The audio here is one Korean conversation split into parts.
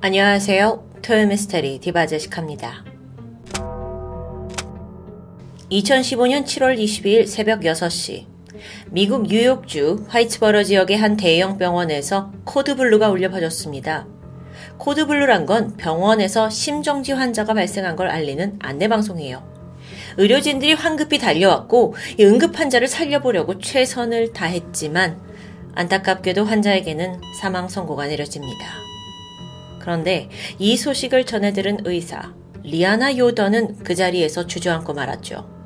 안녕하세요. 토요 미스테리 디바제식합니다. 2015년 7월 22일 새벽 6시 미국 뉴욕주 화이츠버러 지역의 한 대형 병원에서 코드블루가 울려 퍼졌습니다. 코드블루란 건 병원에서 심정지 환자가 발생한 걸 알리는 안내방송이에요. 의료진들이 황급히 달려왔고 응급 환자를 살려보려고 최선을 다했지만 안타깝게도 환자에게는 사망 선고가 내려집니다. 그런데 이 소식을 전해들은 의사 리아나 요더는 그 자리에서 주저앉고 말았죠.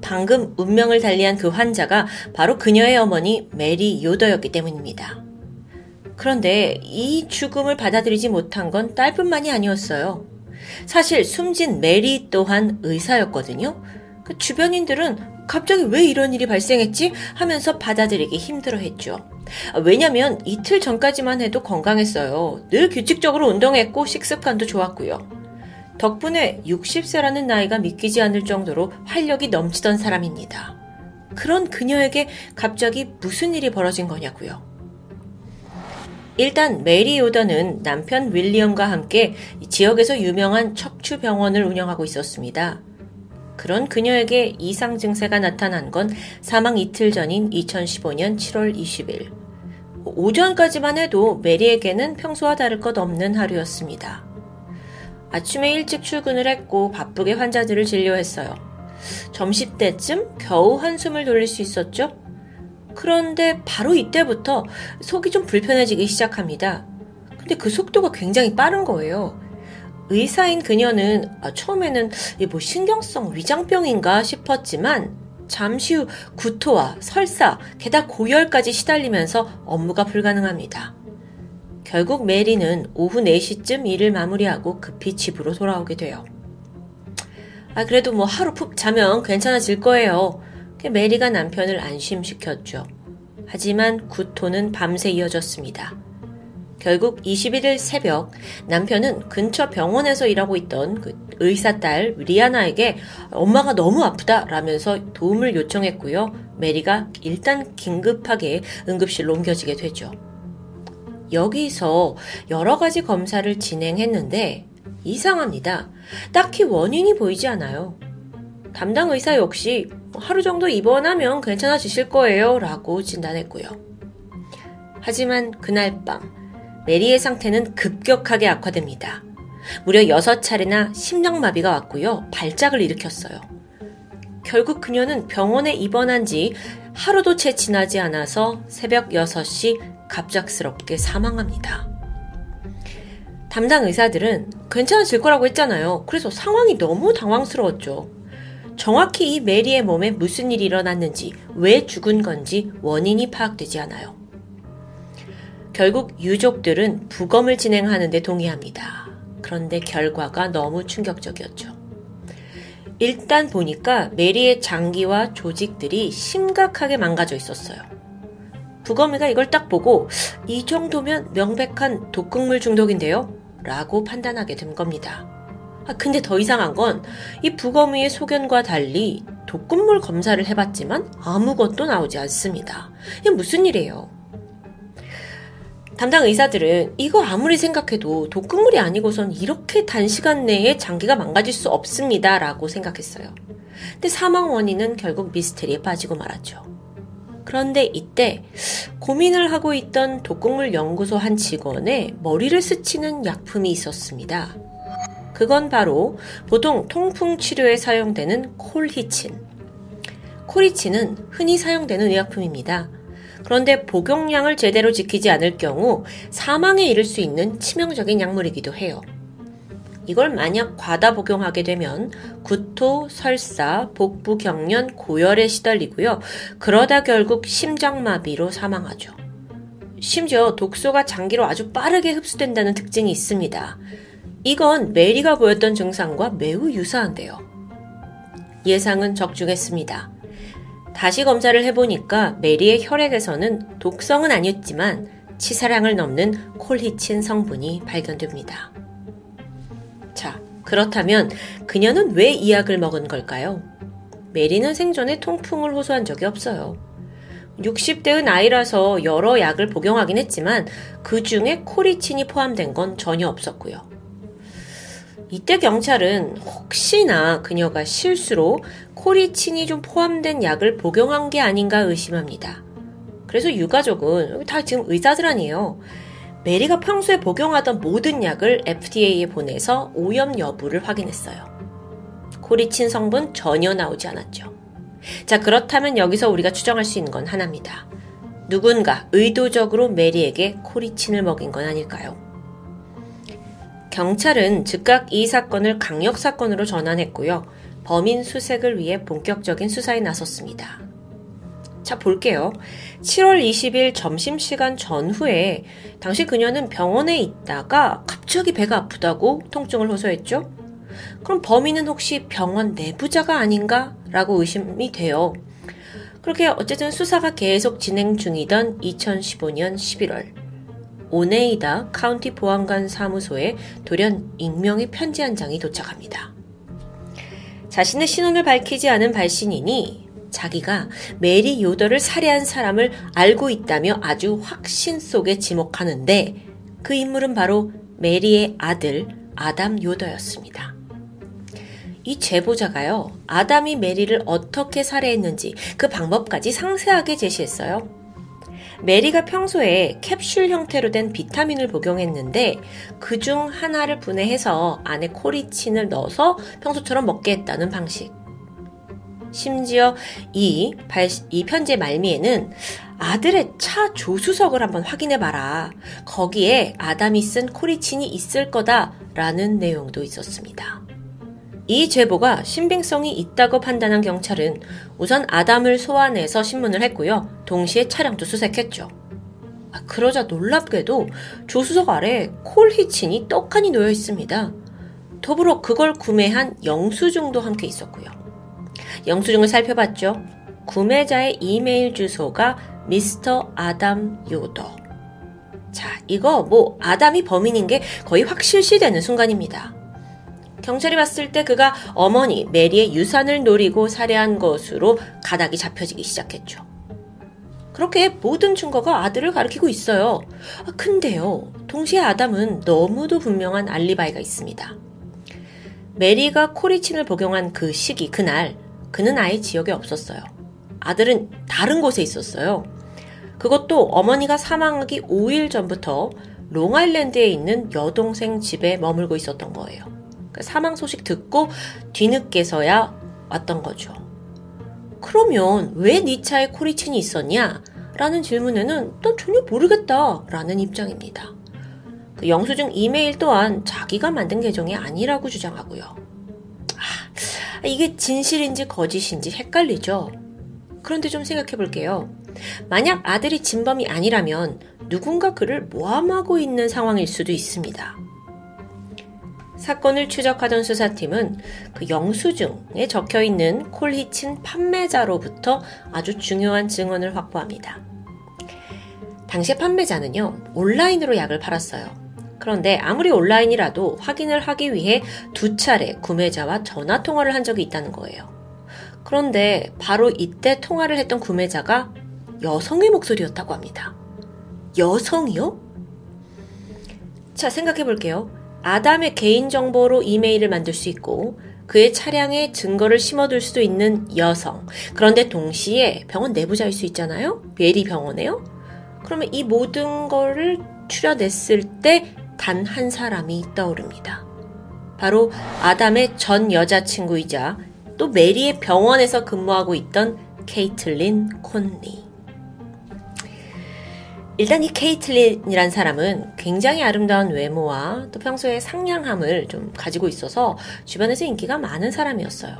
방금 운명을 달리한 그 환자가 바로 그녀의 어머니 메리 요더였기 때문입니다. 그런데 이 죽음을 받아들이지 못한 건 딸뿐만이 아니었어요. 사실 숨진 메리 또한 의사였거든요. 그 주변인들은 갑자기 왜 이런 일이 발생했지? 하면서 받아들이기 힘들어 했죠. 왜냐면 이틀 전까지만 해도 건강했어요. 늘 규칙적으로 운동했고 식습관도 좋았고요. 덕분에 60세라는 나이가 믿기지 않을 정도로 활력이 넘치던 사람입니다. 그런 그녀에게 갑자기 무슨 일이 벌어진 거냐고요. 일단 메리 오더는 남편 윌리엄과 함께 지역에서 유명한 척추 병원을 운영하고 있었습니다. 그런 그녀에게 이상 증세가 나타난 건 사망 이틀 전인 2015년 7월 20일. 오전까지만 해도 메리에게는 평소와 다를 것 없는 하루였습니다. 아침에 일찍 출근을 했고 바쁘게 환자들을 진료했어요. 점심때쯤 겨우 한숨을 돌릴 수 있었죠? 그런데 바로 이때부터 속이 좀 불편해지기 시작합니다. 근데 그 속도가 굉장히 빠른 거예요. 의사인 그녀는 아, 처음에는 뭐 신경성 위장병인가 싶었지만 잠시 후 구토와 설사, 게다가 고열까지 시달리면서 업무가 불가능합니다. 결국 메리는 오후 4시쯤 일을 마무리하고 급히 집으로 돌아오게 돼요. 아, 그래도 뭐 하루 푹 자면 괜찮아질 거예요. 메리가 남편을 안심시켰죠. 하지만 구토는 밤새 이어졌습니다. 결국 21일 새벽 남편은 근처 병원에서 일하고 있던 그 의사 딸 리아나에게 엄마가 너무 아프다라면서 도움을 요청했고요. 메리가 일단 긴급하게 응급실로 옮겨지게 되죠. 여기서 여러 가지 검사를 진행했는데 이상합니다. 딱히 원인이 보이지 않아요. 담당 의사 역시 하루 정도 입원하면 괜찮아지실 거예요 라고 진단했고요. 하지만 그날 밤 메리의 상태는 급격하게 악화됩니다. 무려 6차례나 심장마비가 왔고요. 발작을 일으켰어요. 결국 그녀는 병원에 입원한 지 하루도 채 지나지 않아서 새벽 6시 갑작스럽게 사망합니다. 담당 의사들은 괜찮아질 거라고 했잖아요. 그래서 상황이 너무 당황스러웠죠. 정확히 이 메리의 몸에 무슨 일이 일어났는지, 왜 죽은 건지 원인이 파악되지 않아요. 결국 유족들은 부검을 진행하는 데 동의합니다. 그런데 결과가 너무 충격적이었죠. 일단 보니까 메리의 장기와 조직들이 심각하게 망가져 있었어요. 부검이가 이걸 딱 보고 이 정도면 명백한 독극물 중독인데요? 라고 판단하게 된 겁니다. 아, 근데 더 이상한 건 이 부검의의 소견과 달리 독극물 검사를 해봤지만 아무것도 나오지 않습니다. 이게 무슨 일이에요? 담당 의사들은 이거 아무리 생각해도 독극물이 아니고선 이렇게 단시간 내에 장기가 망가질 수 없습니다. 라고 생각했어요. 근데 사망 원인은 결국 미스테리에 빠지고 말았죠. 그런데 이때 고민을 하고 있던 독극물 연구소 한 직원의 머리를 스치는 약품이 있었습니다. 그건 바로 보통 통풍 치료에 사용되는 콜히친. 콜히친은 흔히 사용되는 의약품입니다. 그런데 복용량을 제대로 지키지 않을 경우 사망에 이를 수 있는 치명적인 약물이기도 해요. 이걸 만약 과다 복용하게 되면 구토, 설사, 복부 경련, 고열에 시달리고요. 그러다 결국 심장마비로 사망하죠. 심지어 독소가 장기로 아주 빠르게 흡수된다는 특징이 있습니다. 이건 메리가 보였던 증상과 매우 유사한데요. 예상은 적중했습니다. 다시 검사를 해보니까 메리의 혈액에서는 독성은 아니었지만 치사량을 넘는 콜히친 성분이 발견됩니다. 자, 그렇다면 그녀는 왜 이 약을 먹은 걸까요? 메리는 생전에 통풍을 호소한 적이 없어요. 60대의 나이라서 여러 약을 복용하긴 했지만 그 중에 코리친이 포함된 건 전혀 없었고요. 이때 경찰은 혹시나 그녀가 실수로 코리친이 좀 포함된 약을 복용한 게 아닌가 의심합니다. 그래서 유가족은 다 지금 의사들 아니에요. 메리가 평소에 복용하던 모든 약을 FDA에 보내서 오염 여부를 확인했어요. 코리친 성분 전혀 나오지 않았죠. 자, 그렇다면 여기서 우리가 추정할 수 있는 건 하나입니다. 누군가 의도적으로 메리에게 코리친을 먹인 건 아닐까요? 경찰은 즉각 이 사건을 강력 사건으로 전환했고요. 범인 수색을 위해 본격적인 수사에 나섰습니다. 자, 볼게요. 7월 20일 점심시간 전후에 당시 그녀는 병원에 있다가 갑자기 배가 아프다고 통증을 호소했죠. 그럼 범인은 혹시 병원 내부자가 아닌가? 라고 의심이 돼요. 그렇게 어쨌든 수사가 계속 진행 중이던 2015년 11월, 오네이다 카운티 보안관 사무소에 돌연 익명의 편지 한 장이 도착합니다. 자신의 신원을 밝히지 않은 발신인이 자기가 메리 요더를 살해한 사람을 알고 있다며 아주 확신 속에 지목하는데 그 인물은 바로 메리의 아들 아담 요더였습니다. 이 제보자가요, 아담이 메리를 어떻게 살해했는지 그 방법까지 상세하게 제시했어요. 메리가 평소에 캡슐 형태로 된 비타민을 복용했는데 그 중 하나를 분해해서 안에 코리친을 넣어서 평소처럼 먹게 했다는 방식. 심지어 이, 발, 이 편지의 말미에는 아들의 차 조수석을 한번 확인해봐라. 거기에 아담이 쓴 코리친이 있을 거다 라는 내용도 있었습니다. 이 제보가 신빙성이 있다고 판단한 경찰은 우선 아담을 소환해서 신문을 했고요. 동시에 차량도 수색했죠. 아, 그러자 놀랍게도 조수석 아래 콜히친이 떡하니 놓여 있습니다. 더불어 그걸 구매한 영수증도 함께 있었고요. 영수증을 살펴봤죠. 구매자의 이메일 주소가 미스터 아담 요더. 자, 이거 뭐 아담이 범인인 게 거의 확실시 되는 순간입니다. 경찰이 봤을 때 그가 어머니 메리의 유산을 노리고 살해한 것으로 가닥이 잡혀지기 시작했죠. 그렇게 모든 증거가 아들을 가리키고 있어요. 아, 근데요, 동시에 아담은 너무도 분명한 알리바이가 있습니다. 메리가 코리친을 복용한 그 시기, 그날, 그는 아예 지역에 없었어요. 아들은 다른 곳에 있었어요. 그것도 어머니가 사망하기 5일 전부터 롱아일랜드에 있는 여동생 집에 머물고 있었던 거예요. 그 사망 소식 듣고 뒤늦게서야 왔던 거죠. 그러면 왜 네 차에 코리친이 있었냐? 라는 질문에는 난 전혀 모르겠다. 라는 입장입니다. 그 영수증 이메일 또한 자기가 만든 계정이 아니라고 주장하고요. 아, 이게 진실인지 거짓인지 헷갈리죠? 그런데 좀 생각해 볼게요. 만약 아들이 진범이 아니라면 누군가 그를 모함하고 있는 상황일 수도 있습니다. 사건을 추적하던 수사팀은 그 영수증에 적혀 있는 콜히친 판매자로부터 아주 중요한 증언을 확보합니다. 당시 판매자는요, 온라인으로 약을 팔았어요. 그런데 아무리 온라인이라도 확인을 하기 위해 두 차례 구매자와 전화 통화를 한 적이 있다는 거예요. 그런데 바로 이때 통화를 했던 구매자가 여성의 목소리였다고 합니다. 여성이요? 자, 생각해 볼게요. 아담의 개인정보로 이메일을 만들 수 있고 그의 차량에 증거를 심어둘 수도 있는 여성. 그런데 동시에 병원 내부자일 수 있잖아요? 베리 병원에요? 그러면 이 모든 거를 추려냈을 때 단 한 사람이 떠오릅니다. 바로 아담의 전 여자친구이자 또 메리의 병원에서 근무하고 있던 케이틀린 콘리. 일단 이 케이틀린이란 사람은 굉장히 아름다운 외모와 또 평소에 상냥함을 좀 가지고 있어서 주변에서 인기가 많은 사람이었어요.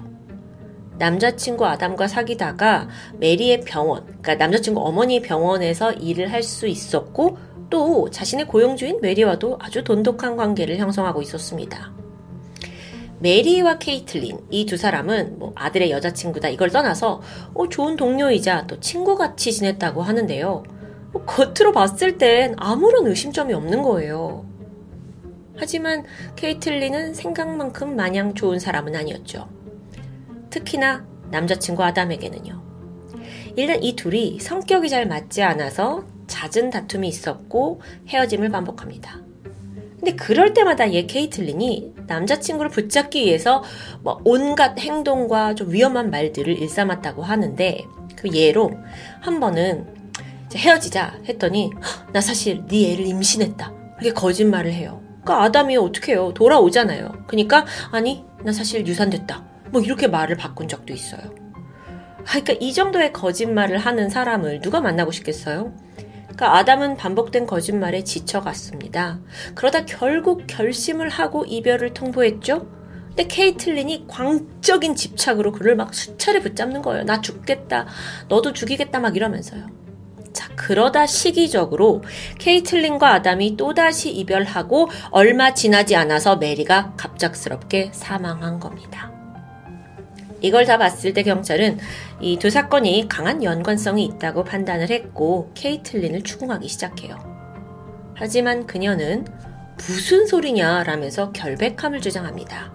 남자친구 아담과 사귀다가 메리의 병원, 그러니까 남자친구 어머니의 병원에서 일을 할 수 있었고 또 자신의 고용주인 메리와도 아주 돈독한 관계를 형성하고 있었습니다. 메리와 케이틀린 이 두 사람은 뭐 아들의 여자친구다 이걸 떠나서 어, 좋은 동료이자 또 친구같이 지냈다고 하는데요. 뭐 겉으로 봤을 땐 아무런 의심점이 없는 거예요. 하지만 케이틀리는 생각만큼 마냥 좋은 사람은 아니었죠. 특히나 남자친구 아담에게는요. 일단 이 둘이 성격이 잘 맞지 않아서 잦은 다툼이 있었고 헤어짐을 반복합니다. 근데 그럴 때마다 얘 케이틀린이 남자친구를 붙잡기 위해서 뭐 온갖 행동과 좀 위험한 말들을 일삼았다고 하는데 그 예로 한 번은 헤어지자 했더니 나 사실 네 애를 임신했다. 이렇게 거짓말을 해요. 그러니까 아담이 어떻게 해요? 돌아오잖아요. 그러니까 아니 나 사실 유산됐다. 뭐 이렇게 말을 바꾼 적도 있어요. 그러니까 이 정도의 거짓말을 하는 사람을 누가 만나고 싶겠어요? 그러니까 아담은 반복된 거짓말에 지쳐갔습니다. 그러다 결국 결심을 하고 이별을 통보했죠. 근데 케이틀린이 광적인 집착으로 그를 막 수차례 붙잡는 거예요. 나 죽겠다. 너도 죽이겠다. 막 이러면서요. 자, 그러다 시기적으로 케이틀린과 아담이 또다시 이별하고 얼마 지나지 않아서 메리가 갑작스럽게 사망한 겁니다. 이걸 다 봤을 때 경찰은 이 두 사건이 강한 연관성이 있다고 판단을 했고 케이틀린을 추궁하기 시작해요. 하지만 그녀는 무슨 소리냐 라면서 결백함을 주장합니다.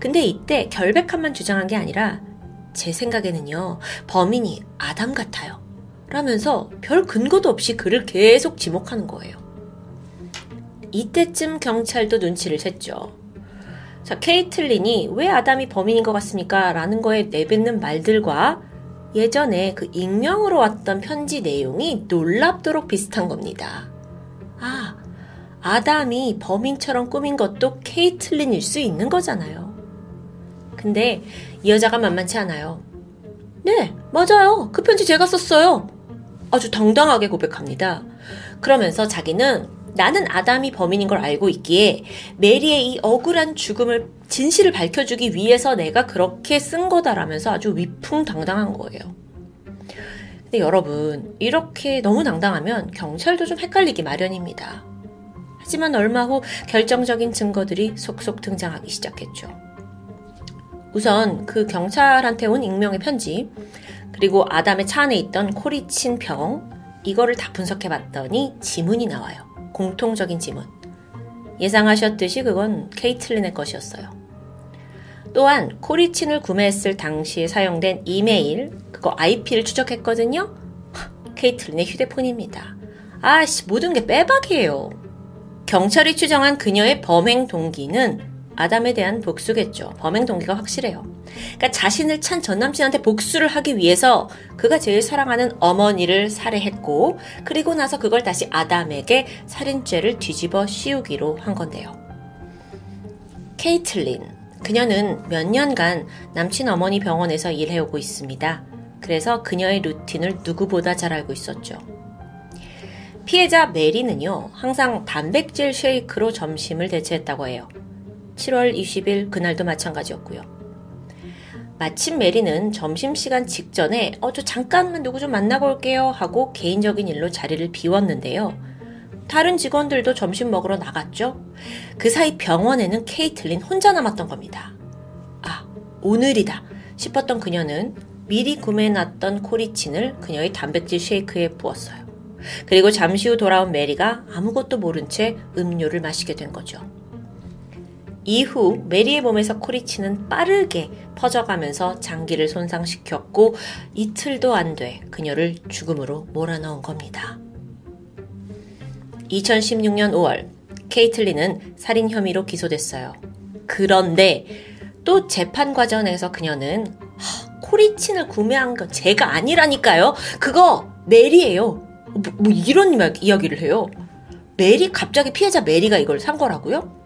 근데 이때 결백함만 주장한 게 아니라 제 생각에는요, 범인이 아담 같아요. 라면서 별 근거도 없이 그를 계속 지목하는 거예요. 이때쯤 경찰도 눈치를 챘죠. 자, 케이틀린이 왜 아담이 범인인 것 같습니까? 라는 거에 내뱉는 말들과 예전에 그 익명으로 왔던 편지 내용이 놀랍도록 비슷한 겁니다. 아, 아담이 범인처럼 꾸민 것도 케이틀린일 수 있는 거잖아요. 근데 이 여자가 만만치 않아요. 네, 맞아요. 그 편지 제가 썼어요. 아주 당당하게 고백합니다. 그러면서 자기는 나는 아담이 범인인 걸 알고 있기에 메리의 이 억울한 죽음을 진실을 밝혀주기 위해서 내가 그렇게 쓴 거다라면서 아주 위풍당당한 거예요. 근데 여러분, 이렇게 너무 당당하면 경찰도 좀 헷갈리기 마련입니다. 하지만 얼마 후 결정적인 증거들이 속속 등장하기 시작했죠. 우선 그 경찰한테 온 익명의 편지, 그리고 아담의 차 안에 있던 코리 친 병, 이거를 다 분석해 봤더니 지문이 나와요. 공통적인 지문. 예상하셨듯이 그건 케이틀린의 것이었어요. 또한 코리친을 구매했을 당시에 사용된 이메일, 그거 IP를 추적했거든요? 케이틀린의 휴대폰입니다. 아씨, 모든 게 빼박이에요. 경찰이 추정한 그녀의 범행 동기는 아담에 대한 복수겠죠. 범행 동기가 확실해요. 그러니까 자신을 찬 전남친한테 복수를 하기 위해서 그가 제일 사랑하는 어머니를 살해했고 그리고 나서 그걸 다시 아담에게 살인죄를 뒤집어 씌우기로 한 건데요. 케이틀린 그녀는 몇 년간 남친 어머니 병원에서 일해오고 있습니다. 그래서 그녀의 루틴을 누구보다 잘 알고 있었죠. 피해자 메리는요, 항상 단백질 쉐이크로 점심을 대체했다고 해요. 7월 20일 그날도 마찬가지였고요. 마침 메리는 점심시간 직전에 어, 저 잠깐만 누구 좀 만나고 올게요 하고 개인적인 일로 자리를 비웠는데요. 다른 직원들도 점심 먹으러 나갔죠. 그 사이 병원에는 케이틀린 혼자 남았던 겁니다. 아, 오늘이다 싶었던 그녀는 미리 구매해놨던 코리친을 그녀의 단백질 쉐이크에 부었어요. 그리고 잠시 후 돌아온 메리가 아무것도 모른 채 음료를 마시게 된 거죠. 이후 메리의 몸에서 코리치는 빠르게 퍼져가면서 장기를 손상시켰고 이틀도 안 돼 그녀를 죽음으로 몰아넣은 겁니다. 2016년 5월 케이틀리는 살인 혐의로 기소됐어요. 그런데 또 재판 과정에서 그녀는 코리친을 구매한 건 제가 아니라니까요. 그거 메리예요. 뭐, 뭐 이런 이야기를 해요. 메리 갑자기 피해자 메리가 이걸 산 거라고요?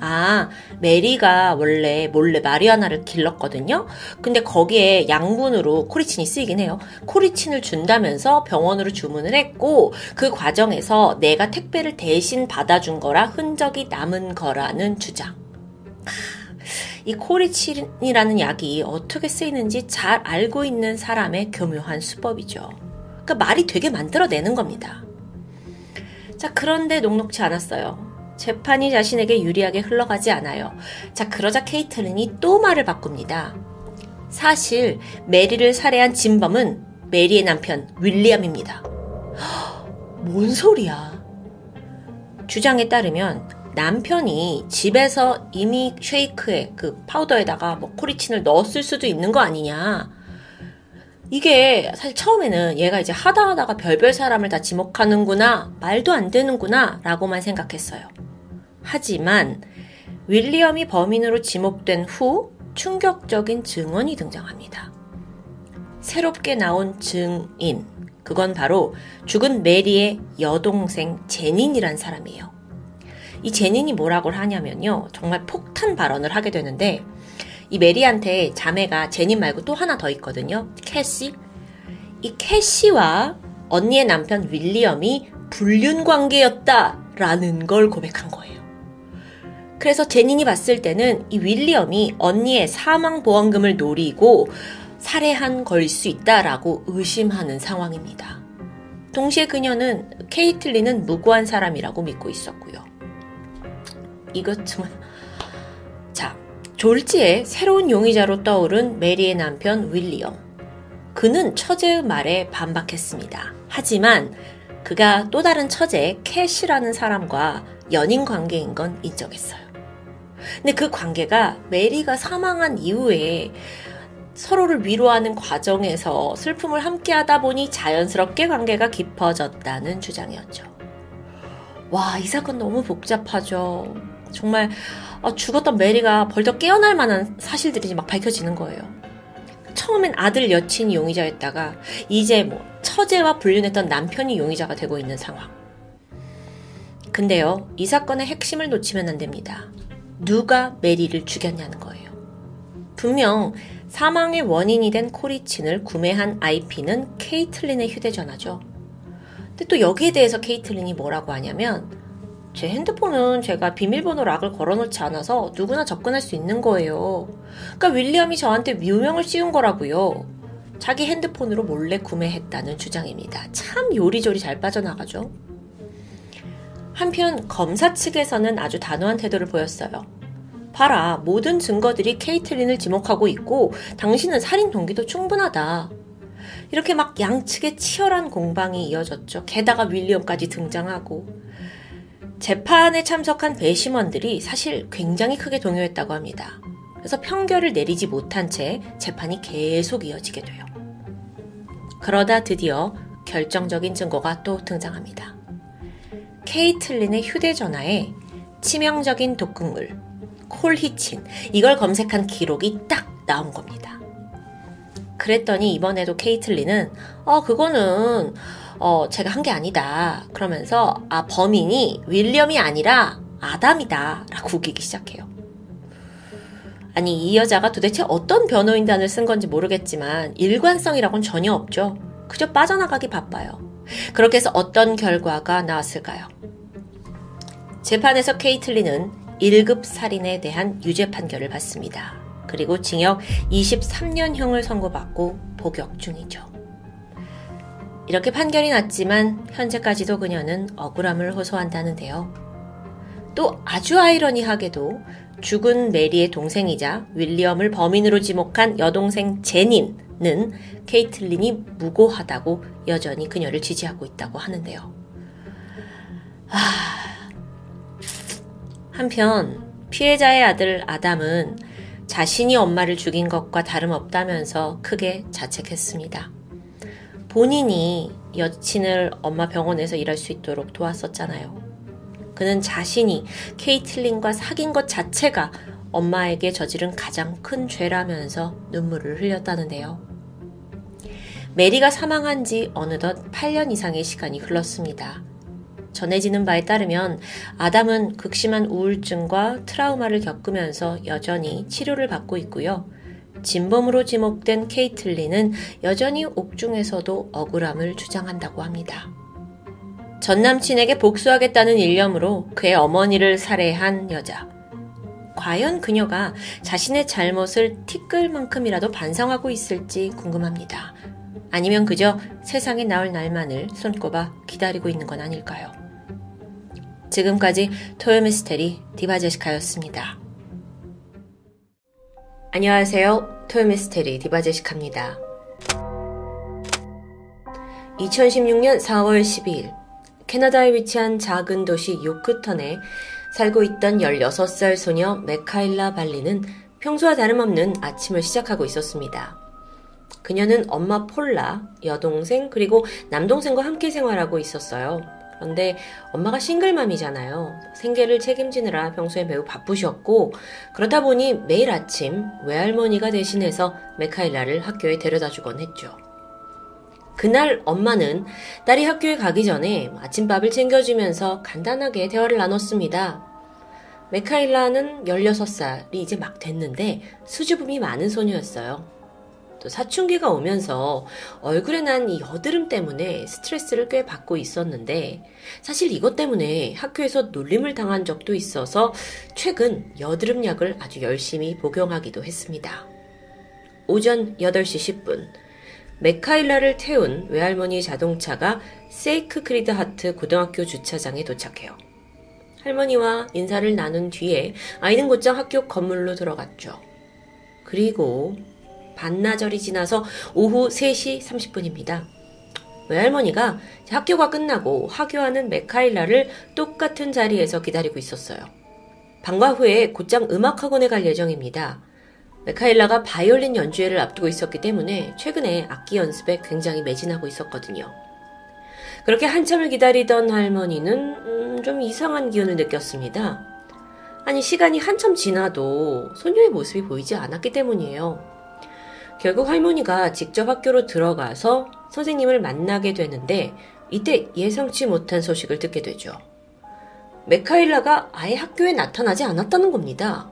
아, 메리가 원래 몰래 마리화나를 길렀거든요? 근데 거기에 양분으로 콜히친이 쓰이긴 해요. 콜히친을 준다면서 병원으로 주문을 했고, 그 과정에서 내가 택배를 대신 받아준 거라 흔적이 남은 거라는 주장. 이 콜히친이라는 약이 어떻게 쓰이는지 잘 알고 있는 사람의 교묘한 수법이죠. 그러니까 말이 되게 만들어내는 겁니다. 자, 그런데 녹록치 않았어요. 재판이 자신에게 유리하게 흘러가지 않아요. 자, 그러자 케이틀린이 또 말을 바꿉니다. 사실 메리를 살해한 진범은 메리의 남편 윌리엄입니다. 뭔 소리야? 주장에 따르면 남편이 집에서 이미 쉐이크에 그 파우더에다가 뭐 코리친을 넣었을 수도 있는 거 아니냐. 이게 사실 처음에는 얘가 이제 하다 하다가 별별 사람을 다 지목하는구나, 말도 안 되는구나, 라고만 생각했어요. 하지만 윌리엄이 범인으로 지목된 후 충격적인 증언이 등장합니다. 새롭게 나온 증인. 그건 바로 죽은 메리의 여동생 제닌이란 사람이에요. 이 제닌이 뭐라고 하냐면요. 정말 폭탄 발언을 하게 되는데 이 메리한테 자매가 제닌 말고 또 하나 더 있거든요. 캐시. 이 캐시와 언니의 남편 윌리엄이 불륜 관계였다라는 걸 고백한 거예요. 그래서 제닌이 봤을 때는 이 윌리엄이 언니의 사망 보험금을 노리고 살해한 걸 수 있다라고 의심하는 상황입니다. 동시에 그녀는 케이틀린은 무고한 사람이라고 믿고 있었고요. 이것 자 졸지에 새로운 용의자로 떠오른 메리의 남편 윌리엄. 그는 처제의 말에 반박했습니다. 하지만 그가 또 다른 처제 캐시라는 사람과 연인 관계인 건 인정했어요. 근데 그 관계가 메리가 사망한 이후에 서로를 위로하는 과정에서 슬픔을 함께 하다 보니 자연스럽게 관계가 깊어졌다는 주장이었죠. 와, 이 사건 너무 복잡하죠. 정말 어, 죽었던 메리가 벌떡 깨어날 만한 사실들이 막 밝혀지는 거예요. 처음엔 아들 여친이 용의자였다가 이제 뭐 처제와 불륜했던 남편이 용의자가 되고 있는 상황. 근데요, 이 사건의 핵심을 놓치면 안 됩니다. 누가 메리를 죽였냐는 거예요. 분명 사망의 원인이 된 코리친을 구매한 IP는 케이틀린의 휴대전화죠. 근데 또 여기에 대해서 케이틀린이 뭐라고 하냐면 제 핸드폰은 제가 비밀번호 락을 걸어놓지 않아서 누구나 접근할 수 있는 거예요. 그러니까 윌리엄이 저한테 묘명을 씌운 거라고요. 자기 핸드폰으로 몰래 구매했다는 주장입니다. 참 요리조리 잘 빠져나가죠. 한편 검사 측에서는 아주 단호한 태도를 보였어요. 봐라, 모든 증거들이 케이틀린을 지목하고 있고 당신은 살인 동기도 충분하다. 이렇게 막 양측의 치열한 공방이 이어졌죠. 게다가 윌리엄까지 등장하고. 재판에 참석한 배심원들이 사실 굉장히 크게 동요했다고 합니다. 그래서 평결을 내리지 못한 채 재판이 계속 이어지게 돼요. 그러다 드디어 결정적인 증거가 또 등장합니다. 케이틀린의 휴대전화에 치명적인 독극물, 콜히친 이걸 검색한 기록이 딱 나온 겁니다. 그랬더니 이번에도 케이틀리는 어 그거는 어 제가 한 게 아니다. 그러면서 아 범인이 윌리엄이 아니라 아담이다라고 우기기 시작해요. 아니 이 여자가 도대체 어떤 변호인단을 쓴 건지 모르겠지만 일관성이라고는 전혀 없죠. 그저 빠져나가기 바빠요. 그렇게 해서 어떤 결과가 나왔을까요? 재판에서 케이틀리는 1급 살인에 대한 유죄 판결을 받습니다. 그리고 징역 23년형을 선고받고 복역 중이죠. 이렇게 판결이 났지만 현재까지도 그녀는 억울함을 호소한다는데요. 또 아주 아이러니하게도 죽은 메리의 동생이자 윌리엄을 범인으로 지목한 여동생 제닌은 케이틀린이 무고하다고 여전히 그녀를 지지하고 있다고 하는데요. 아, 한편 피해자의 아들 아담은 자신이 엄마를 죽인 것과 다름없다면서 크게 자책했습니다. 본인이 여친을 엄마 병원에서 일할 수 있도록 도왔었잖아요. 그는 자신이 케이틀린과 사귄 것 자체가 엄마에게 저지른 가장 큰 죄라면서 눈물을 흘렸다는데요. 메리가 사망한 지 어느덧 8년 이상의 시간이 흘렀습니다. 전해지는 바에 따르면 아담은 극심한 우울증과 트라우마를 겪으면서 여전히 치료를 받고 있고요. 진범으로 지목된 케이틀리는 여전히 옥중에서도 억울함을 주장한다고 합니다. 전 남친에게 복수하겠다는 일념으로 그의 어머니를 살해한 여자. 과연 그녀가 자신의 잘못을 티끌만큼이라도 반성하고 있을지 궁금합니다. 아니면 그저 세상에 나올 날만을 손꼽아 기다리고 있는 건 아닐까요? 지금까지 토요미스테리 디바제시카였습니다. 안녕하세요. 토요미스테리 디바제시카입니다. 2016년 4월 12일 캐나다에 위치한 작은 도시 요크턴에 살고 있던 16살 소녀 메카일라 발리는 평소와 다름없는 아침을 시작하고 있었습니다. 그녀는 엄마 폴라, 여동생, 그리고 남동생과 함께 생활하고 있었어요. 그런데 엄마가 싱글맘이잖아요. 생계를 책임지느라 평소에 매우 바쁘셨고, 그러다 보니 매일 아침 외할머니가 대신해서 메카일라를 학교에 데려다 주곤 했죠. 그날 엄마는 딸이 학교에 가기 전에 아침밥을 챙겨주면서 간단하게 대화를 나눴습니다. 메카일라는 16살이 이제 막 됐는데 수줍음이 많은 소녀였어요. 또 사춘기가 오면서 얼굴에 난 이 여드름 때문에 스트레스를 꽤 받고 있었는데 사실 이것 때문에 학교에서 놀림을 당한 적도 있어서 최근 여드름 약을 아주 열심히 복용하기도 했습니다. 오전 8시 10분 메카일라를 태운 외할머니 자동차가 세이크 크리드 하트 고등학교 주차장에 도착해요. 할머니와 인사를 나눈 뒤에 아이는 곧장 학교 건물로 들어갔죠. 그리고 반나절이 지나서 오후 3시 30분입니다. 외할머니가 학교가 끝나고 하교하는 메카일라를 똑같은 자리에서 기다리고 있었어요. 방과 후에 곧장 음악학원에 갈 예정입니다. 메카일라가 바이올린 연주회를 앞두고 있었기 때문에 최근에 악기 연습에 굉장히 매진하고 있었거든요. 그렇게 한참을 기다리던 할머니는 음, 좀 이상한 기운을 느꼈습니다. 아니 시간이 한참 지나도 소녀의 모습이 보이지 않았기 때문이에요. 결국 할머니가 직접 학교로 들어가서 선생님을 만나게 되는데 이때 예상치 못한 소식을 듣게 되죠. 메카일라가 아예 학교에 나타나지 않았다는 겁니다.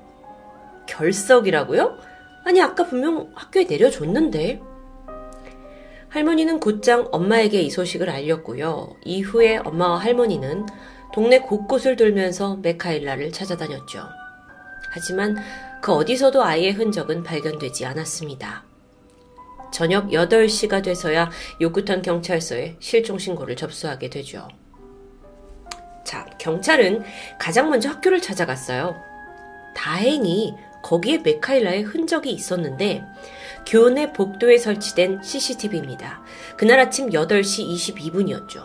결석이라고요? 아니, 아까 분명 학교에 내려줬는데. 할머니는 곧장 엄마에게 이 소식을 알렸고요. 이후에 엄마와 할머니는 동네 곳곳을 돌면서 메카일라를 찾아다녔죠. 하지만 그 어디서도 아이의 흔적은 발견되지 않았습니다. 저녁 8시가 돼서야 요구탄 경찰서에 실종 신고를 접수하게 되죠. 자, 경찰은 가장 먼저 학교를 찾아갔어요. 다행히 거기에 메카일라의 흔적이 있었는데 교내 복도에 설치된 CCTV입니다. 그날 아침 8시 22분이었죠.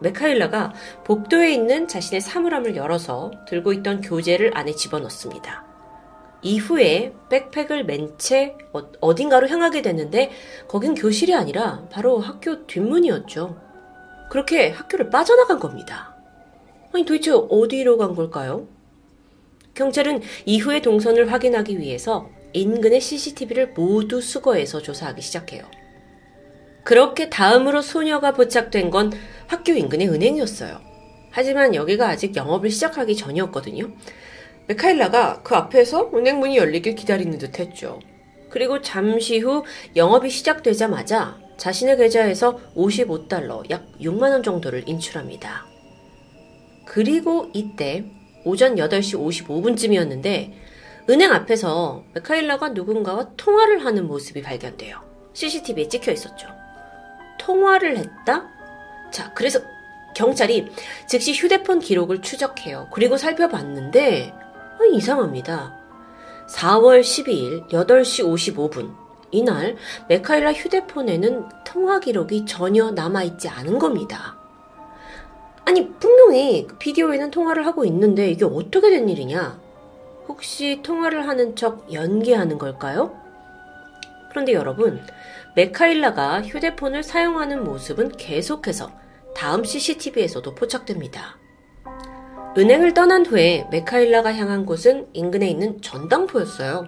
메카일라가 복도에 있는 자신의 사물함을 열어서 들고 있던 교재를 안에 집어넣습니다. 이후에 백팩을 맨 채 어, 어딘가로 향하게 됐는데 거긴 교실이 아니라 바로 학교 뒷문이었죠. 그렇게 학교를 빠져나간 겁니다. 아니 도대체 어디로 간 걸까요? 경찰은 이후의 동선을 확인하기 위해서 인근의 CCTV를 모두 수거해서 조사하기 시작해요. 그렇게 다음으로 소녀가 포착된 건 학교 인근의 은행이었어요. 하지만 여기가 아직 영업을 시작하기 전이었거든요. 메카일라가 그 앞에서 은행문이 열리길 기다리는 듯 했죠. 그리고 잠시 후 영업이 시작되자마자 자신의 계좌에서 55달러, 약 6만원 정도를 인출합니다. 그리고 이때 오전 8시 55분쯤이었는데 은행 앞에서 메카일라가 누군가와 통화를 하는 모습이 발견돼요. CCTV에 찍혀 있었죠. 통화를 했다? 자, 그래서 경찰이 즉시 휴대폰 기록을 추적해요. 그리고 살펴봤는데 이상합니다. 4월 12일 8시 55분. 이날 메카일라 휴대폰에는 통화 기록이 전혀 남아있지 않은 겁니다. 아니, 분명히 그 비디오에는 통화를 하고 있는데 이게 어떻게 된 일이냐? 혹시 통화를 하는 척 연기하는 걸까요? 그런데 여러분, 메카일라가 휴대폰을 사용하는 모습은 계속해서 다음 CCTV에서도 포착됩니다. 은행을 떠난 후에 메카일라가 향한 곳은 인근에 있는 전당포였어요.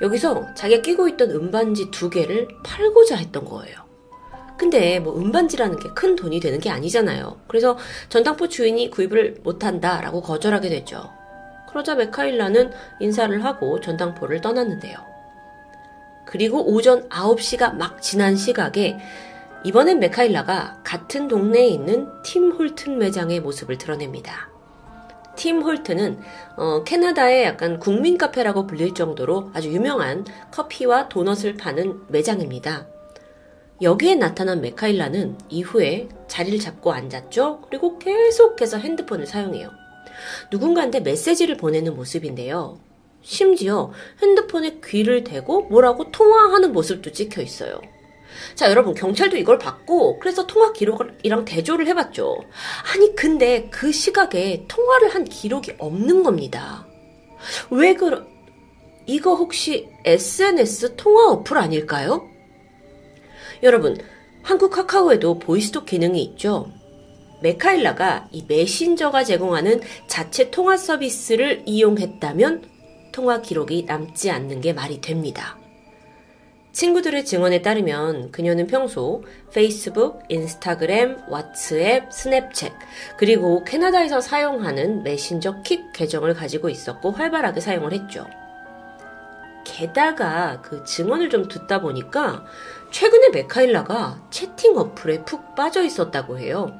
여기서 자기가 끼고 있던 은반지 두 개를 팔고자 했던 거예요. 근데 뭐 은반지라는 게 큰 돈이 되는 게 아니잖아요. 그래서 전당포 주인이 구입을 못한다라고 거절하게 됐죠. 그러자 메카일라는 인사를 하고 전당포를 떠났는데요. 그리고 오전 9시가 막 지난 시각에 이번엔 메카일라가 같은 동네에 있는 팀 홀튼 매장의 모습을 드러냅니다. 팀 홀트는 어, 캐나다의 약간 국민 카페라고 불릴 정도로 아주 유명한 커피와 도넛을 파는 매장입니다. 여기에 나타난 메카일라는 이후에 자리를 잡고 앉았죠. 그리고 계속해서 핸드폰을 사용해요. 누군가한테 메시지를 보내는 모습인데요. 심지어 핸드폰에 귀를 대고 뭐라고 통화하는 모습도 찍혀 있어요. 자, 여러분, 경찰도 이걸 받고, 그래서 통화 기록이랑 대조를 해봤죠. 아니, 근데 그 시각에 통화를 한 기록이 없는 겁니다. 왜 그러, 이거 혹시 SNS 통화 어플 아닐까요? 여러분, 한국 카카오에도 보이스톡 기능이 있죠. 메카일라가 이 메신저가 제공하는 자체 통화 서비스를 이용했다면 통화 기록이 남지 않는 게 말이 됩니다. 친구들의 증언에 따르면 그녀는 평소 페이스북, 인스타그램, 왓츠앱, 스냅챗, 그리고 캐나다에서 사용하는 메신저 킥 계정을 가지고 있었고 활발하게 사용을 했죠. 게다가 그 증언을 좀 듣다 보니까 최근에 메카일라가 채팅 어플에 푹 빠져 있었다고 해요.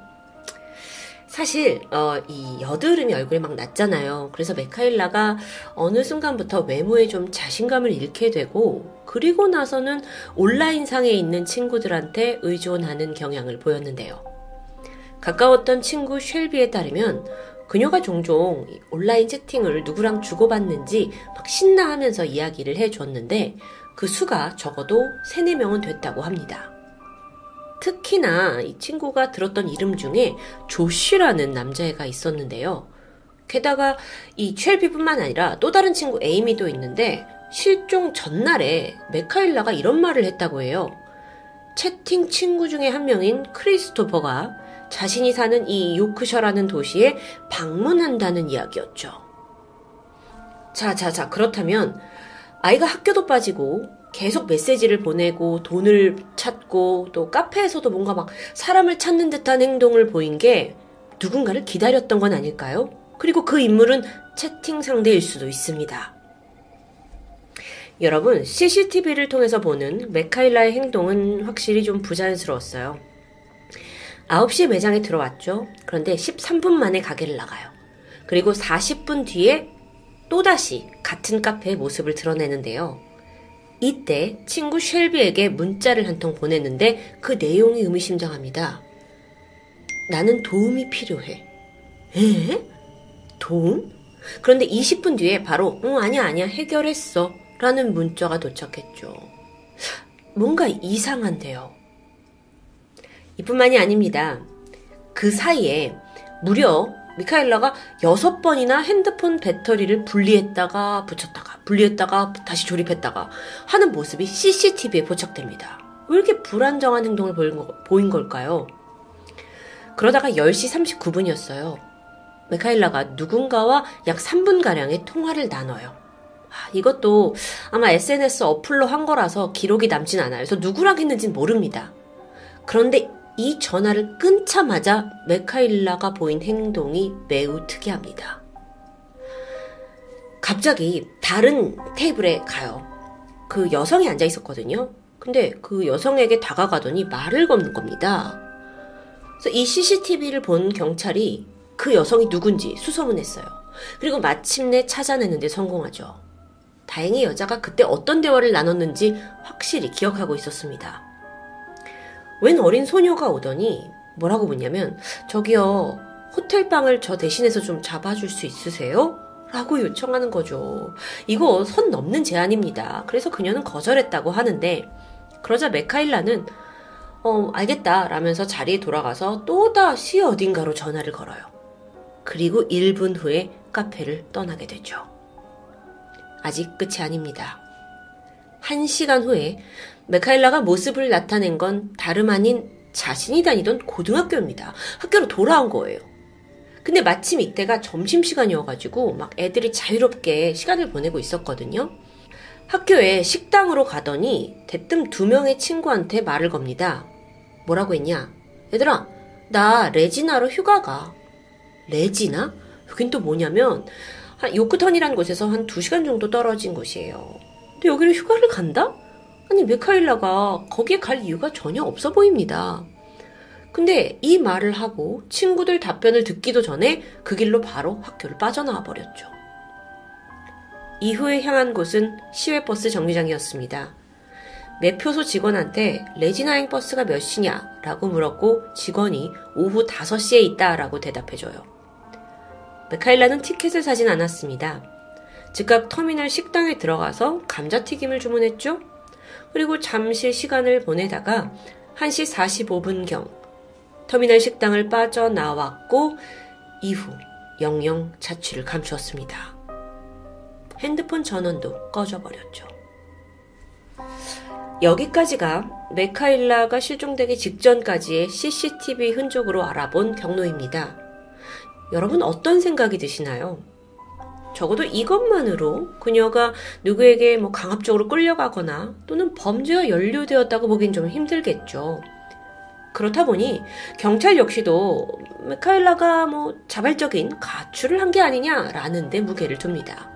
사실 어, 이 여드름이 얼굴에 막 났잖아요. 그래서 메카일라가 어느 순간부터 외모에 좀 자신감을 잃게 되고 그리고 나서는 온라인상에 있는 친구들한테 의존하는 경향을 보였는데요. 가까웠던 친구 쉘비에 따르면 그녀가 종종 온라인 채팅을 누구랑 주고받는지 막 신나하면서 이야기를 해줬는데 그 수가 적어도 3, 4명은 됐다고 합니다. 특히나 이 친구가 들었던 이름 중에 조쉬라는 남자애가 있었는데요. 게다가 이 첼비뿐만 아니라 또 다른 친구 에이미도 있는데 실종 전날에 메카일라가 이런 말을 했다고 해요. 채팅 친구 중에 한 명인 크리스토퍼가 자신이 사는 이 요크셔라는 도시에 방문한다는 이야기였죠. 자, 자, 자, 그렇다면 아이가 학교도 빠지고 계속 메시지를 보내고 돈을 찾고 또 카페에서도 뭔가 막 사람을 찾는 듯한 행동을 보인 게 누군가를 기다렸던 건 아닐까요? 그리고 그 인물은 채팅 상대일 수도 있습니다. 여러분, CCTV를 통해서 보는 메카일라의 행동은 확실히 좀 부자연스러웠어요. 9시에 매장에 들어왔죠. 그런데 13분 만에 가게를 나가요. 그리고 40분 뒤에 또다시 같은 카페의 모습을 드러내는데요. 이때 친구 쉘비에게 문자를 한 통 보냈는데 그 내용이 의미심장합니다. 나는 도움이 필요해. 에? 도움? 그런데 20분 뒤에 바로 응 아니야 아니야 해결했어 라는 문자가 도착했죠. 뭔가 이상한데요. 이뿐만이 아닙니다. 그 사이에 무려 미카엘라가 여섯 번이나 핸드폰 배터리를 분리했다가 붙였다가 분리했다가 다시 조립했다가 하는 모습이 CCTV에 포착됩니다. 왜 이렇게 불안정한 행동을 보인, 걸까요? 그러다가 10시 39분이었어요. 메카일라가 누군가와 약 3분가량의 통화를 나눠요. 아, 이것도 아마 SNS 어플로 한 거라서 기록이 남진 않아요. 그래서 누구랑 했는지는 모릅니다. 그런데 이 전화를 끊자마자 메카일라가 보인 행동이 매우 특이합니다. 갑자기 다른 테이블에 가요. 그 여성이 앉아 있었거든요. 근데 그 여성에게 다가가더니 말을 거는 겁니다. 그래서 이 CCTV를 본 경찰이 그 여성이 누군지 수소문했어요. 그리고 마침내 찾아내는데 성공하죠. 다행히 여자가 그때 어떤 대화를 나눴는지 확실히 기억하고 있었습니다. 웬 어린 소녀가 오더니 뭐라고 묻냐면 저기요 호텔방을 저 대신해서 좀 잡아줄 수 있으세요? 라고 요청하는 거죠. 이거 선 넘는 제안입니다. 그래서 그녀는 거절했다고 하는데 그러자 메카일라는 어 알겠다 라면서 자리에 돌아가서 또다시 어딘가로 전화를 걸어요. 그리고 1분 후에 카페를 떠나게 되죠. 아직 끝이 아닙니다. 1시간 후에 메카일라가 모습을 나타낸 건 다름 아닌 자신이 다니던 고등학교입니다. 학교로 돌아온 거예요. 근데 마침 이때가 점심시간이어가지고 막 애들이 자유롭게 시간을 보내고 있었거든요. 학교에 식당으로 가더니 대뜸 두 명의 친구한테 말을 겁니다. 뭐라고 했냐? 얘들아, 나 레지나로 휴가 가. 레지나? 여긴 또 뭐냐면, 요크턴이라는 곳에서 한두 시간 정도 떨어진 곳이에요. 근데 여기를 휴가를 간다? 아니, 미카일라가 거기에 갈 이유가 전혀 없어 보입니다. 근데 이 말을 하고 친구들 답변을 듣기도 전에 그 길로 바로 학교를 빠져나와 버렸죠. 이후에 향한 곳은 시외버스 정류장이었습니다. 매표소 직원한테 레지나행 버스가 몇 시냐? 라고 물었고 직원이 오후 5시에 있다 라고 대답해줘요. 메카일라는 티켓을 사진 않았습니다. 즉각 터미널 식당에 들어가서 감자튀김을 주문했죠? 그리고 잠시 시간을 보내다가 1시 45분경 터미널 식당을 빠져나왔고 이후 영영 자취를 감추었습니다. 핸드폰 전원도 꺼져버렸죠. 여기까지가 메카일라가 실종되기 직전까지의 CCTV 흔적으로 알아본 경로입니다. 여러분 어떤 생각이 드시나요? 적어도 이것만으로 그녀가 누구에게 뭐 강압적으로 끌려가거나 또는 범죄와 연루되었다고 보긴 좀 힘들겠죠. 그렇다 보니 경찰 역시도 메카일라가 뭐 자발적인 가출을 한 게 아니냐라는 데 무게를 둡니다.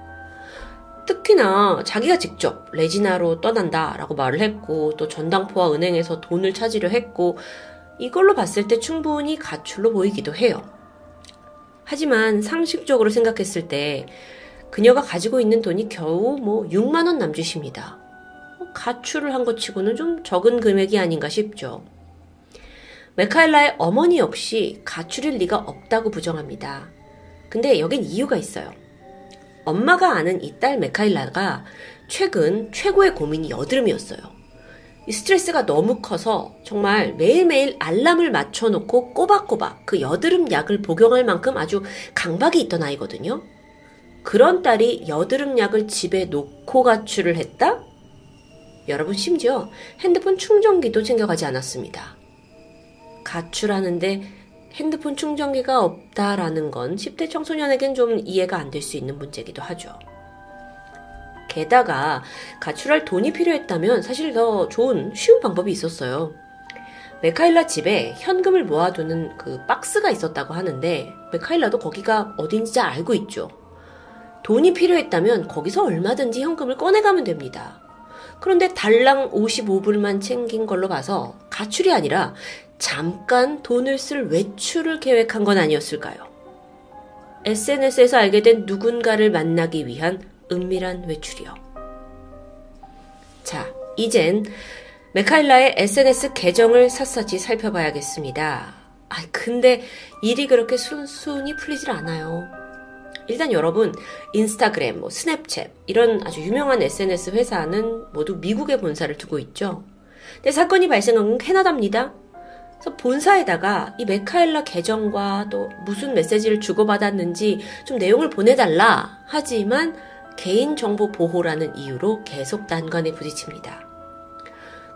특히나 자기가 직접 레지나로 떠난다라고 말을 했고 또 전당포와 은행에서 돈을 찾으려 했고 이걸로 봤을 때 충분히 가출로 보이기도 해요. 하지만 상식적으로 생각했을 때 그녀가 가지고 있는 돈이 겨우 뭐 6만 원 남짓입니다. 뭐 가출을 한 것 치고는 좀 적은 금액이 아닌가 싶죠. 메카일라의 어머니 역시 가출일 리가 없다고 부정합니다. 근데 여긴 이유가 있어요. 엄마가 아는 이 딸 메카일라가 최근 최고의 고민이 여드름이었어요. 이 스트레스가 너무 커서 정말 매일매일 알람을 맞춰놓고 꼬박꼬박 그 여드름 약을 복용할 만큼 아주 강박이 있던 아이거든요. 그런 딸이 여드름 약을 집에 놓고 가출을 했다? 여러분 심지어 핸드폰 충전기도 챙겨가지 않았습니다. 가출하는데 핸드폰 충전기가 없다라는 건 10대 청소년에겐 좀 이해가 안 될 수 있는 문제기도 하죠. 게다가 가출할 돈이 필요했다면 사실 더 좋은 쉬운 방법이 있었어요. 메카일라 집에 현금을 모아두는 그 박스가 있었다고 하는데 메카일라도 거기가 어딘지 잘 알고 있죠. 돈이 필요했다면 거기서 얼마든지 현금을 꺼내가면 됩니다. 그런데 달랑 55불만 챙긴 걸로 봐서 가출이 아니라 잠깐 돈을 쓸 외출을 계획한 건 아니었을까요? SNS에서 알게 된 누군가를 만나기 위한 은밀한 외출이요. 자, 이젠 메카일라의 SNS 계정을 샅샅이 살펴봐야겠습니다. 아, 근데 일이 그렇게 순순히 풀리질 않아요. 일단 여러분, 인스타그램, 뭐 스냅챗 이런 아주 유명한 SNS 회사는 모두 미국에 본사를 두고 있죠. 근데 사건이 발생한 건 캐나다입니다. 그래서 본사에다가 이 메카엘라 계정과 또 무슨 메시지를 주고받았는지 좀 내용을 보내달라 하지만 개인정보 보호라는 이유로 계속 난관에 부딪힙니다.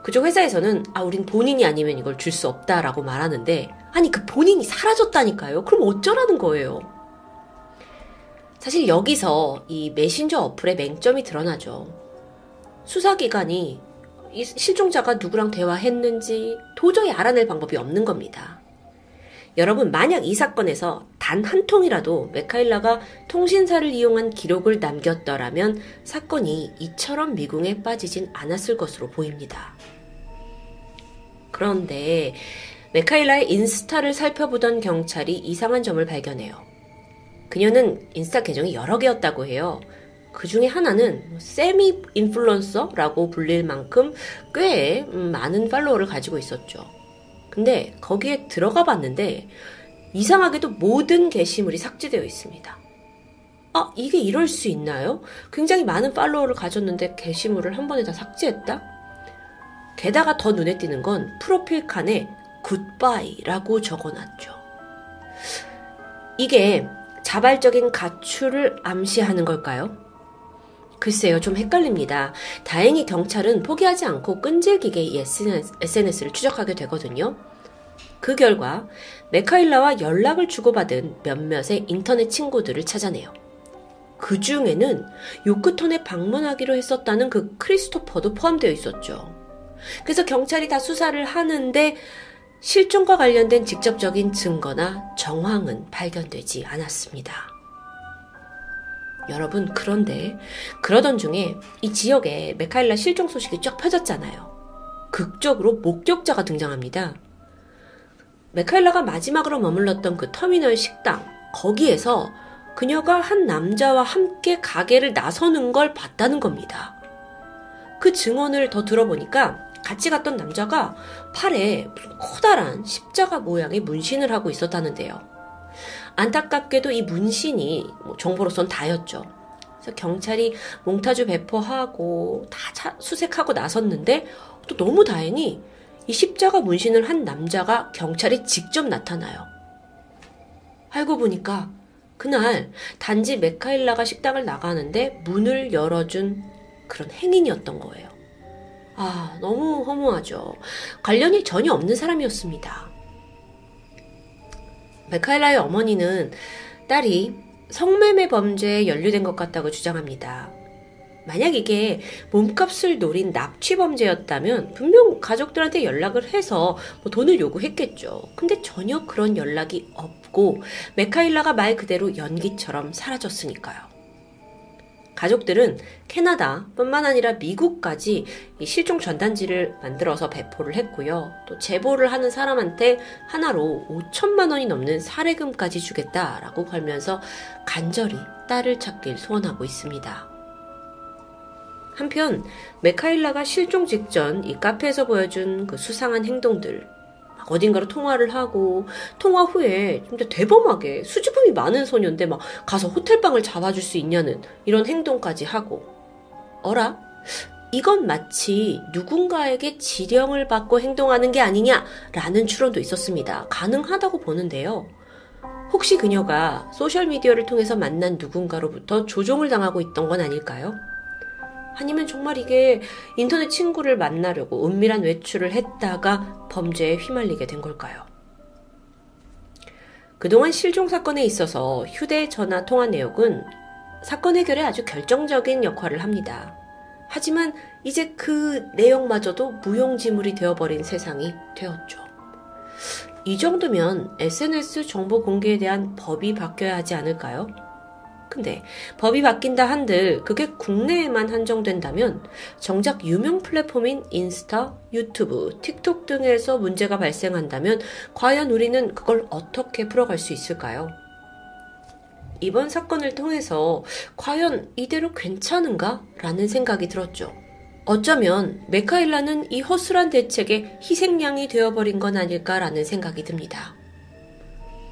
그쪽 회사에서는 아 우린 본인이 아니면 이걸 줄 수 없다라고 말하는데 아니 그 본인이 사라졌다니까요. 그럼 어쩌라는 거예요. 사실 여기서 이 메신저 어플의 맹점이 드러나죠. 수사기관이 이 실종자가 누구랑 대화했는지 도저히 알아낼 방법이 없는 겁니다. 여러분, 만약 이 사건에서 단 한 통이라도 메카일라가 통신사를 이용한 기록을 남겼더라면 사건이 이처럼 미궁에 빠지진 않았을 것으로 보입니다. 그런데 메카일라의 인스타를 살펴보던 경찰이 이상한 점을 발견해요. 그녀는 인스타 계정이 여러 개였다고 해요. 그 중에 하나는 세미 인플루언서라고 불릴 만큼 꽤 음, 많은 팔로워를 가지고 있었죠. 근데 거기에 들어가 봤는데 이상하게도 모든 게시물이 삭제되어 있습니다. 아, 이게 이럴 수 있나요? 굉장히 많은 팔로워를 가졌는데 게시물을 한 번에 다 삭제했다? 게다가 더 눈에 띄는 건 프로필 칸에 굿바이라고 적어 놨죠. 이게 자발적인 가출을 암시하는 걸까요? 글쎄요, 좀 헷갈립니다. 다행히 경찰은 포기하지 않고 끈질기게 이 SNS를 추적하게 되거든요. 그 결과 메카일라와 연락을 주고받은 몇몇의 인터넷 친구들을 찾아내요. 그 중에는 요크톤에 방문하기로 했었다는 그 크리스토퍼도 포함되어 있었죠. 그래서 경찰이 다 수사를 하는데 실종과 관련된 직접적인 증거나 정황은 발견되지 않았습니다. 여러분, 그런데 그러던 중에 이 지역에 메카일라 실종 소식이 쫙 펴졌잖아요. 극적으로 목격자가 등장합니다. 메카일라가 마지막으로 머물렀던 그 터미널 식당, 거기에서 그녀가 한 남자와 함께 가게를 나서는 걸 봤다는 겁니다. 그 증언을 더 들어보니까 같이 갔던 남자가 팔에 무슨 커다란 십자가 모양의 문신을 하고 있었다는데요. 안타깝게도 이 문신이 뭐 정보로선 다였죠. 그래서 경찰이 몽타주 배포하고 다 수색하고 나섰는데 또 너무 다행히 이 십자가 문신을 한 남자가 경찰에 직접 나타나요. 알고 보니까 그날 단지 메카일라가 식당을 나가는데 문을 열어준 그런 행인이었던 거예요. 아, 너무 허무하죠. 관련이 전혀 없는 사람이었습니다. 메카일라의 어머니는 딸이 성매매 범죄에 연루된 것 같다고 주장합니다. 만약 이게 몸값을 노린 납치 범죄였다면 분명 가족들한테 연락을 해서 뭐 돈을 요구했겠죠. 근데 전혀 그런 연락이 없고 메카일라가 말 그대로 연기처럼 사라졌으니까요. 가족들은 캐나다뿐만 아니라 미국까지 실종 전단지를 만들어서 배포를 했고요. 또 제보를 하는 사람한테 하나로 5천만 원이 넘는 사례금까지 주겠다라고 걸면서 간절히 딸을 찾길 소원하고 있습니다. 한편 메카일라가 실종 직전 이 카페에서 보여준 그 수상한 행동들 어딘가로 통화를 하고 통화 후에 진짜 대범하게 수줍음이 많은 소녀인데 막 가서 호텔방을 잡아줄 수 있냐는 이런 행동까지 하고 어라? 이건 마치 누군가에게 지령을 받고 행동하는 게 아니냐라는 추론도 있었습니다. 가능하다고 보는데요. 혹시 그녀가 소셜미디어를 통해서 만난 누군가로부터 조종을 당하고 있던 건 아닐까요? 아니면 정말 이게 인터넷 친구를 만나려고 은밀한 외출을 했다가 범죄에 휘말리게 된 걸까요? 그동안 실종 사건에 있어서 휴대전화 통화 내역은 사건 해결에 아주 결정적인 역할을 합니다. 하지만 이제 그 내용마저도 무용지물이 되어버린 세상이 되었죠. 이 정도면 SNS 정보 공개에 대한 법이 바뀌어야 하지 않을까요? 근데 법이 바뀐다 한들 그게 국내에만 한정된다면 정작 유명 플랫폼인 인스타, 유튜브, 틱톡 등에서 문제가 발생한다면 과연 우리는 그걸 어떻게 풀어갈 수 있을까요? 이번 사건을 통해서 과연 이대로 괜찮은가? 라는 생각이 들었죠. 어쩌면 메카일라는 이 허술한 대책의 희생양이 되어버린 건 아닐까라는 생각이 듭니다.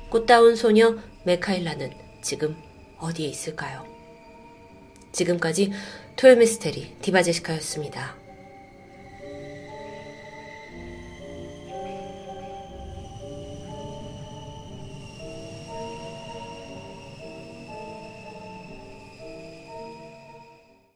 꽃다운 소녀 메카일라는 지금 어디에 있을까요? 지금까지 토요미스테리 디바제시카였습니다.